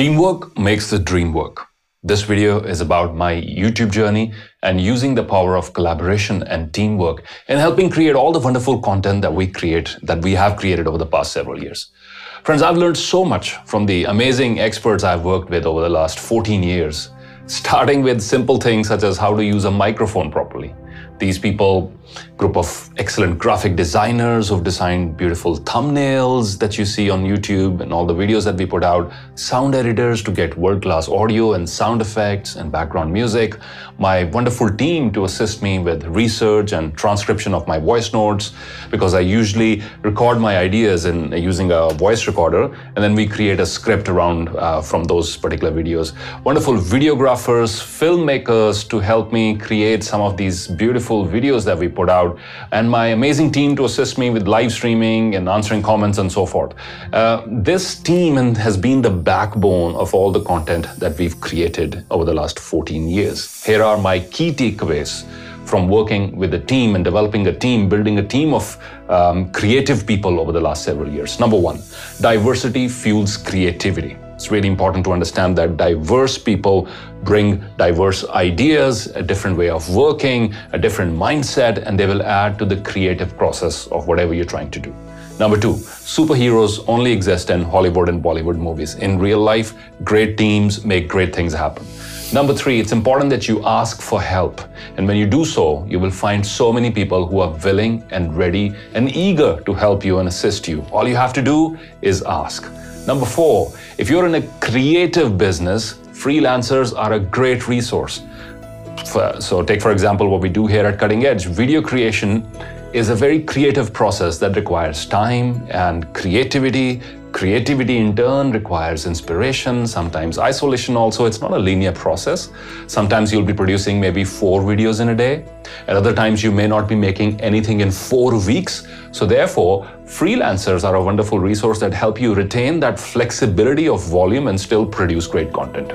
Teamwork makes the dream work. This video is about my YouTube journey and using the power of collaboration and teamwork in helping create all the wonderful content that we create, that we have created over the past several years. Friends, I've learned so much from the amazing experts I've worked with over the last 14 years, starting with simple things such as how to use a microphone properly. These people group of excellent graphic designers who've designed beautiful thumbnails that you see on YouTube and all the videos that we put out, sound editors to get world-class audio and sound effects and background music, my wonderful team to assist me with research and transcription of my voice notes because I usually record my ideas in using a voice recorder and then we create a script around uh, from those particular videos. Wonderful videographers, filmmakers to help me create some of these beautiful videos that we put out, and my amazing team to assist me with live streaming and answering comments and so forth. Uh, this team has been the backbone of all the content that we've created over the last 14 years. Here are my key takeaways from working with a team and developing a team, building a team of um, creative people over the last several years. Number one, diversity fuels creativity. It's really important to understand that diverse people bring diverse ideas, a different way of working, a different mindset, and they will add to the creative process of whatever you're trying to do. Number two, superheroes only exist in Hollywood and Bollywood movies. In real life, great teams make great things happen. Number three, it's important that you ask for help. And when you do so, you will find so many people who are willing and ready and eager to help you and assist you. All you have to do is ask. Number four, if you're in a creative business, freelancers are a great resource. So, take for example what we do here at Cutting Edge. Video creation is a very creative process that requires time and creativity Creativity in turn requires inspiration, sometimes isolation also. It's not a linear process. Sometimes you'll be producing maybe four videos in a day. At other times, you may not be making anything in four weeks. So, therefore, freelancers are a wonderful resource that help you retain that flexibility of volume and still produce great content.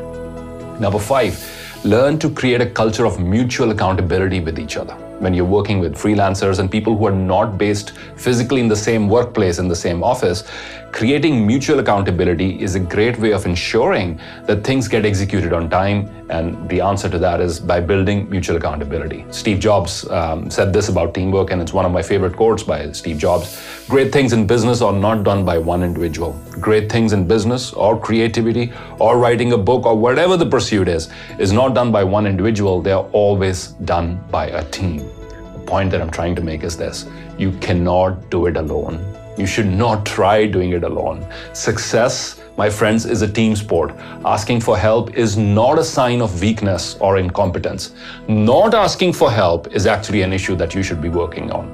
Number five, learn to create a culture of mutual accountability with each other when you're working with freelancers and people who are not based physically in the same workplace, in the same office, creating mutual accountability is a great way of ensuring that things get executed on time. And the answer to that is by building mutual accountability. Steve Jobs um, said this about teamwork, and it's one of my favorite quotes by Steve Jobs. Great things in business are not done by one individual. Great things in business or creativity or writing a book or whatever the pursuit is, is not done by one individual. They are always done by a team point that I'm trying to make is this you cannot do it alone. You should not try doing it alone. Success, my friends, is a team sport. Asking for help is not a sign of weakness or incompetence. Not asking for help is actually an issue that you should be working on.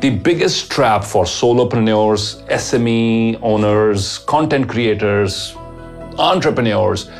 The biggest trap for solopreneurs, SME owners, content creators, entrepreneurs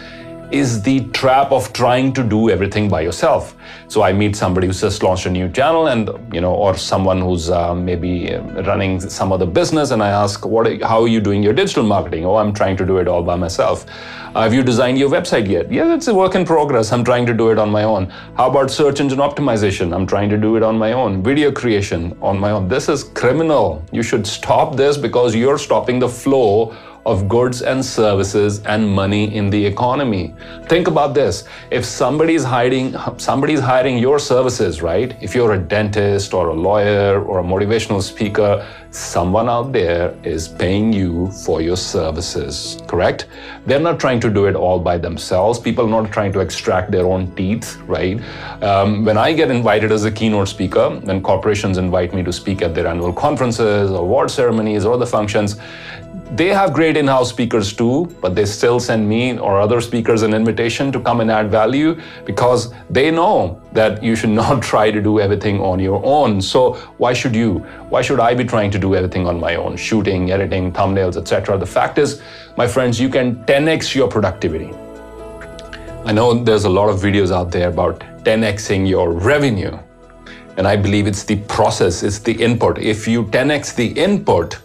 is the trap of trying to do everything by yourself. So I meet somebody who's just launched a new channel, and you know, or someone who's uh, maybe running some other business, and I ask, "What? How are you doing your digital marketing?" Oh, I'm trying to do it all by myself. Uh, have you designed your website yet? Yeah, it's a work in progress. I'm trying to do it on my own. How about search engine optimization? I'm trying to do it on my own. Video creation on my own. This is criminal. You should stop this because you're stopping the flow of goods and services and money in the economy. Think about this. If somebody's hiding somebody's hiring your services, right? If you're a dentist or a lawyer or a motivational speaker, someone out there is paying you for your services, correct? They're not trying to do it all by themselves. People are not trying to extract their own teeth, right? Um, when I get invited as a keynote speaker, when corporations invite me to speak at their annual conferences award ceremonies or other functions, they have great in house speakers too, but they still send me or other speakers an invitation to come and add value because they know that you should not try to do everything on your own. So, why should you? Why should I be trying to do everything on my own? Shooting, editing, thumbnails, etc. The fact is, my friends, you can 10x your productivity. I know there's a lot of videos out there about 10xing your revenue. And I believe it's the process, it's the input. If you 10x the input,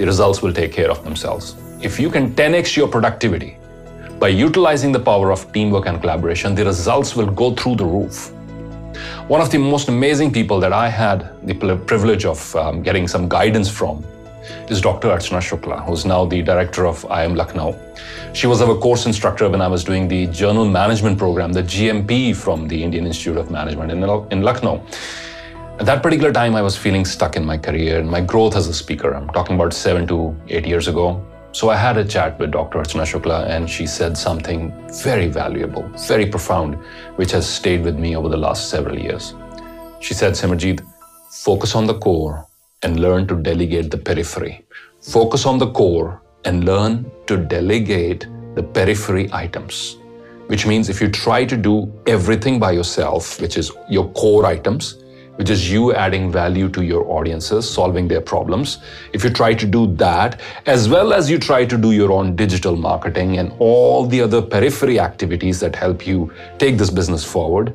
the results will take care of themselves. If you can 10x your productivity, by utilizing the power of teamwork and collaboration, the results will go through the roof. One of the most amazing people that I had the privilege of um, getting some guidance from is Dr. Archana Shukla, who's now the director of IIM Lucknow. She was our course instructor when I was doing the general management program, the GMP from the Indian Institute of Management in, in Lucknow. At that particular time, I was feeling stuck in my career and my growth as a speaker. I'm talking about seven to eight years ago. So I had a chat with Dr. Archana Shukla, and she said something very valuable, very profound, which has stayed with me over the last several years. She said, Simarjeet, focus on the core and learn to delegate the periphery. Focus on the core and learn to delegate the periphery items. Which means if you try to do everything by yourself, which is your core items, which is you adding value to your audiences, solving their problems. If you try to do that, as well as you try to do your own digital marketing and all the other periphery activities that help you take this business forward,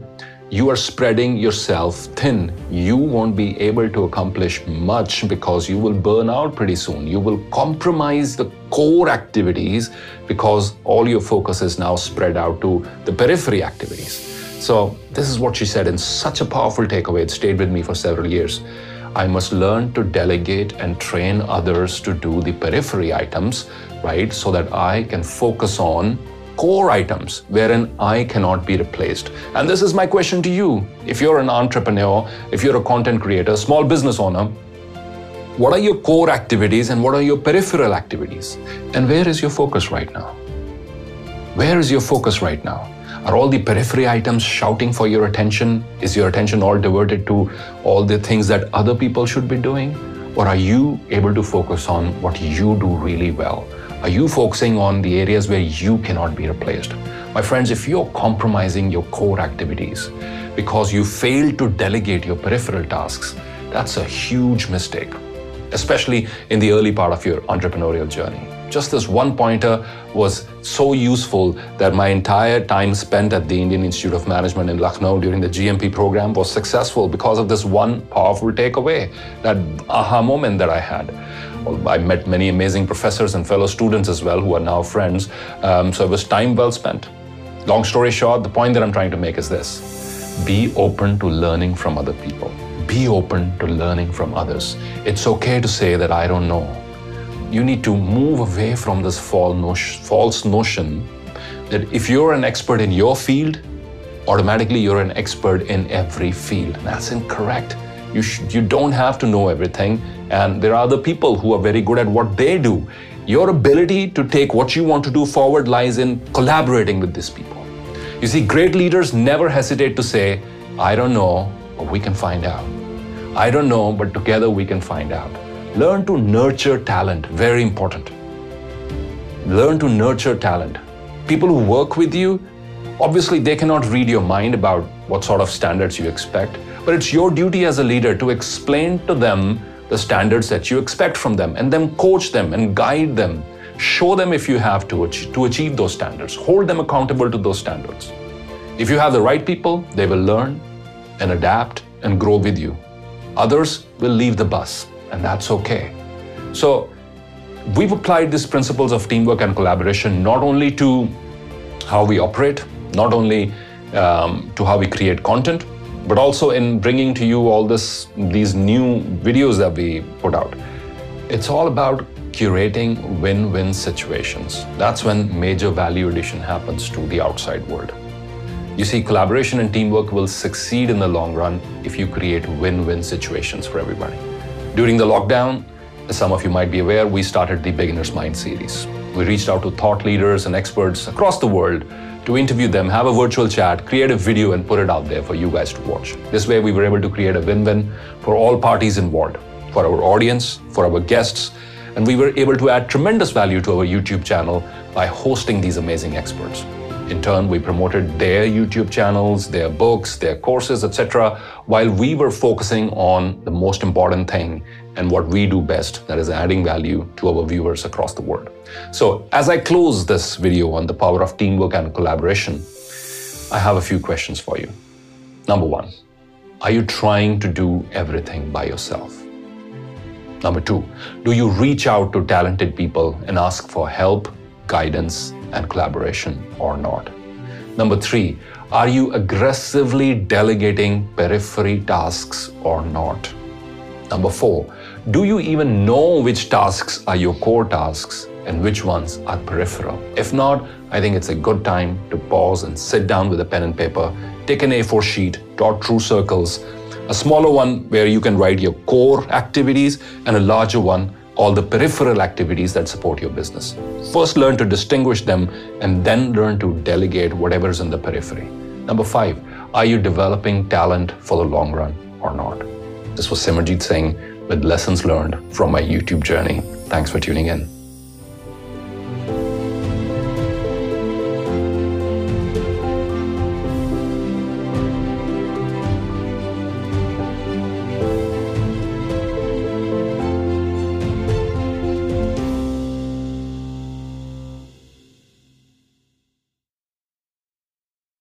you are spreading yourself thin. You won't be able to accomplish much because you will burn out pretty soon. You will compromise the core activities because all your focus is now spread out to the periphery activities. So, this is what she said in such a powerful takeaway. It stayed with me for several years. I must learn to delegate and train others to do the periphery items, right? So that I can focus on core items wherein I cannot be replaced. And this is my question to you. If you're an entrepreneur, if you're a content creator, small business owner, what are your core activities and what are your peripheral activities? And where is your focus right now? Where is your focus right now? Are all the periphery items shouting for your attention? Is your attention all diverted to all the things that other people should be doing? Or are you able to focus on what you do really well? Are you focusing on the areas where you cannot be replaced? My friends, if you're compromising your core activities because you fail to delegate your peripheral tasks, that's a huge mistake, especially in the early part of your entrepreneurial journey. Just this one pointer was so useful that my entire time spent at the Indian Institute of Management in Lucknow during the GMP program was successful because of this one powerful takeaway, that aha moment that I had. I met many amazing professors and fellow students as well who are now friends. Um, so it was time well spent. Long story short, the point that I'm trying to make is this be open to learning from other people. Be open to learning from others. It's okay to say that I don't know you need to move away from this false notion that if you're an expert in your field, automatically you're an expert in every field. That's incorrect. You, you don't have to know everything, and there are other people who are very good at what they do. Your ability to take what you want to do forward lies in collaborating with these people. You see, great leaders never hesitate to say, I don't know, but we can find out. I don't know, but together we can find out. Learn to nurture talent, very important. Learn to nurture talent. People who work with you, obviously, they cannot read your mind about what sort of standards you expect, but it's your duty as a leader to explain to them the standards that you expect from them and then coach them and guide them. Show them if you have to, to achieve those standards. Hold them accountable to those standards. If you have the right people, they will learn and adapt and grow with you. Others will leave the bus and that's okay. So we've applied these principles of teamwork and collaboration not only to how we operate, not only um, to how we create content, but also in bringing to you all this these new videos that we put out. It's all about curating win-win situations. That's when major value addition happens to the outside world. You see, collaboration and teamwork will succeed in the long run if you create win-win situations for everybody. During the lockdown, as some of you might be aware, we started the Beginner's Mind series. We reached out to thought leaders and experts across the world to interview them, have a virtual chat, create a video, and put it out there for you guys to watch. This way, we were able to create a win win for all parties involved, for our audience, for our guests, and we were able to add tremendous value to our YouTube channel by hosting these amazing experts. In turn, we promoted their YouTube channels, their books, their courses, etc., while we were focusing on the most important thing and what we do best, that is adding value to our viewers across the world. So, as I close this video on the power of teamwork and collaboration, I have a few questions for you. Number one, are you trying to do everything by yourself? Number two, do you reach out to talented people and ask for help guidance and collaboration or not? Number three, are you aggressively delegating periphery tasks or not? Number four, do you even know which tasks are your core tasks and which ones are peripheral? If not, I think it's a good time to pause and sit down with a pen and paper, take an A4 sheet, draw true circles, a smaller one where you can write your core activities, and a larger one, all the peripheral activities that support your business. First, learn to distinguish them and then learn to delegate whatever is in the periphery. Number five, are you developing talent for the long run or not? This was Simarjeet Singh with lessons learned from my YouTube journey. Thanks for tuning in.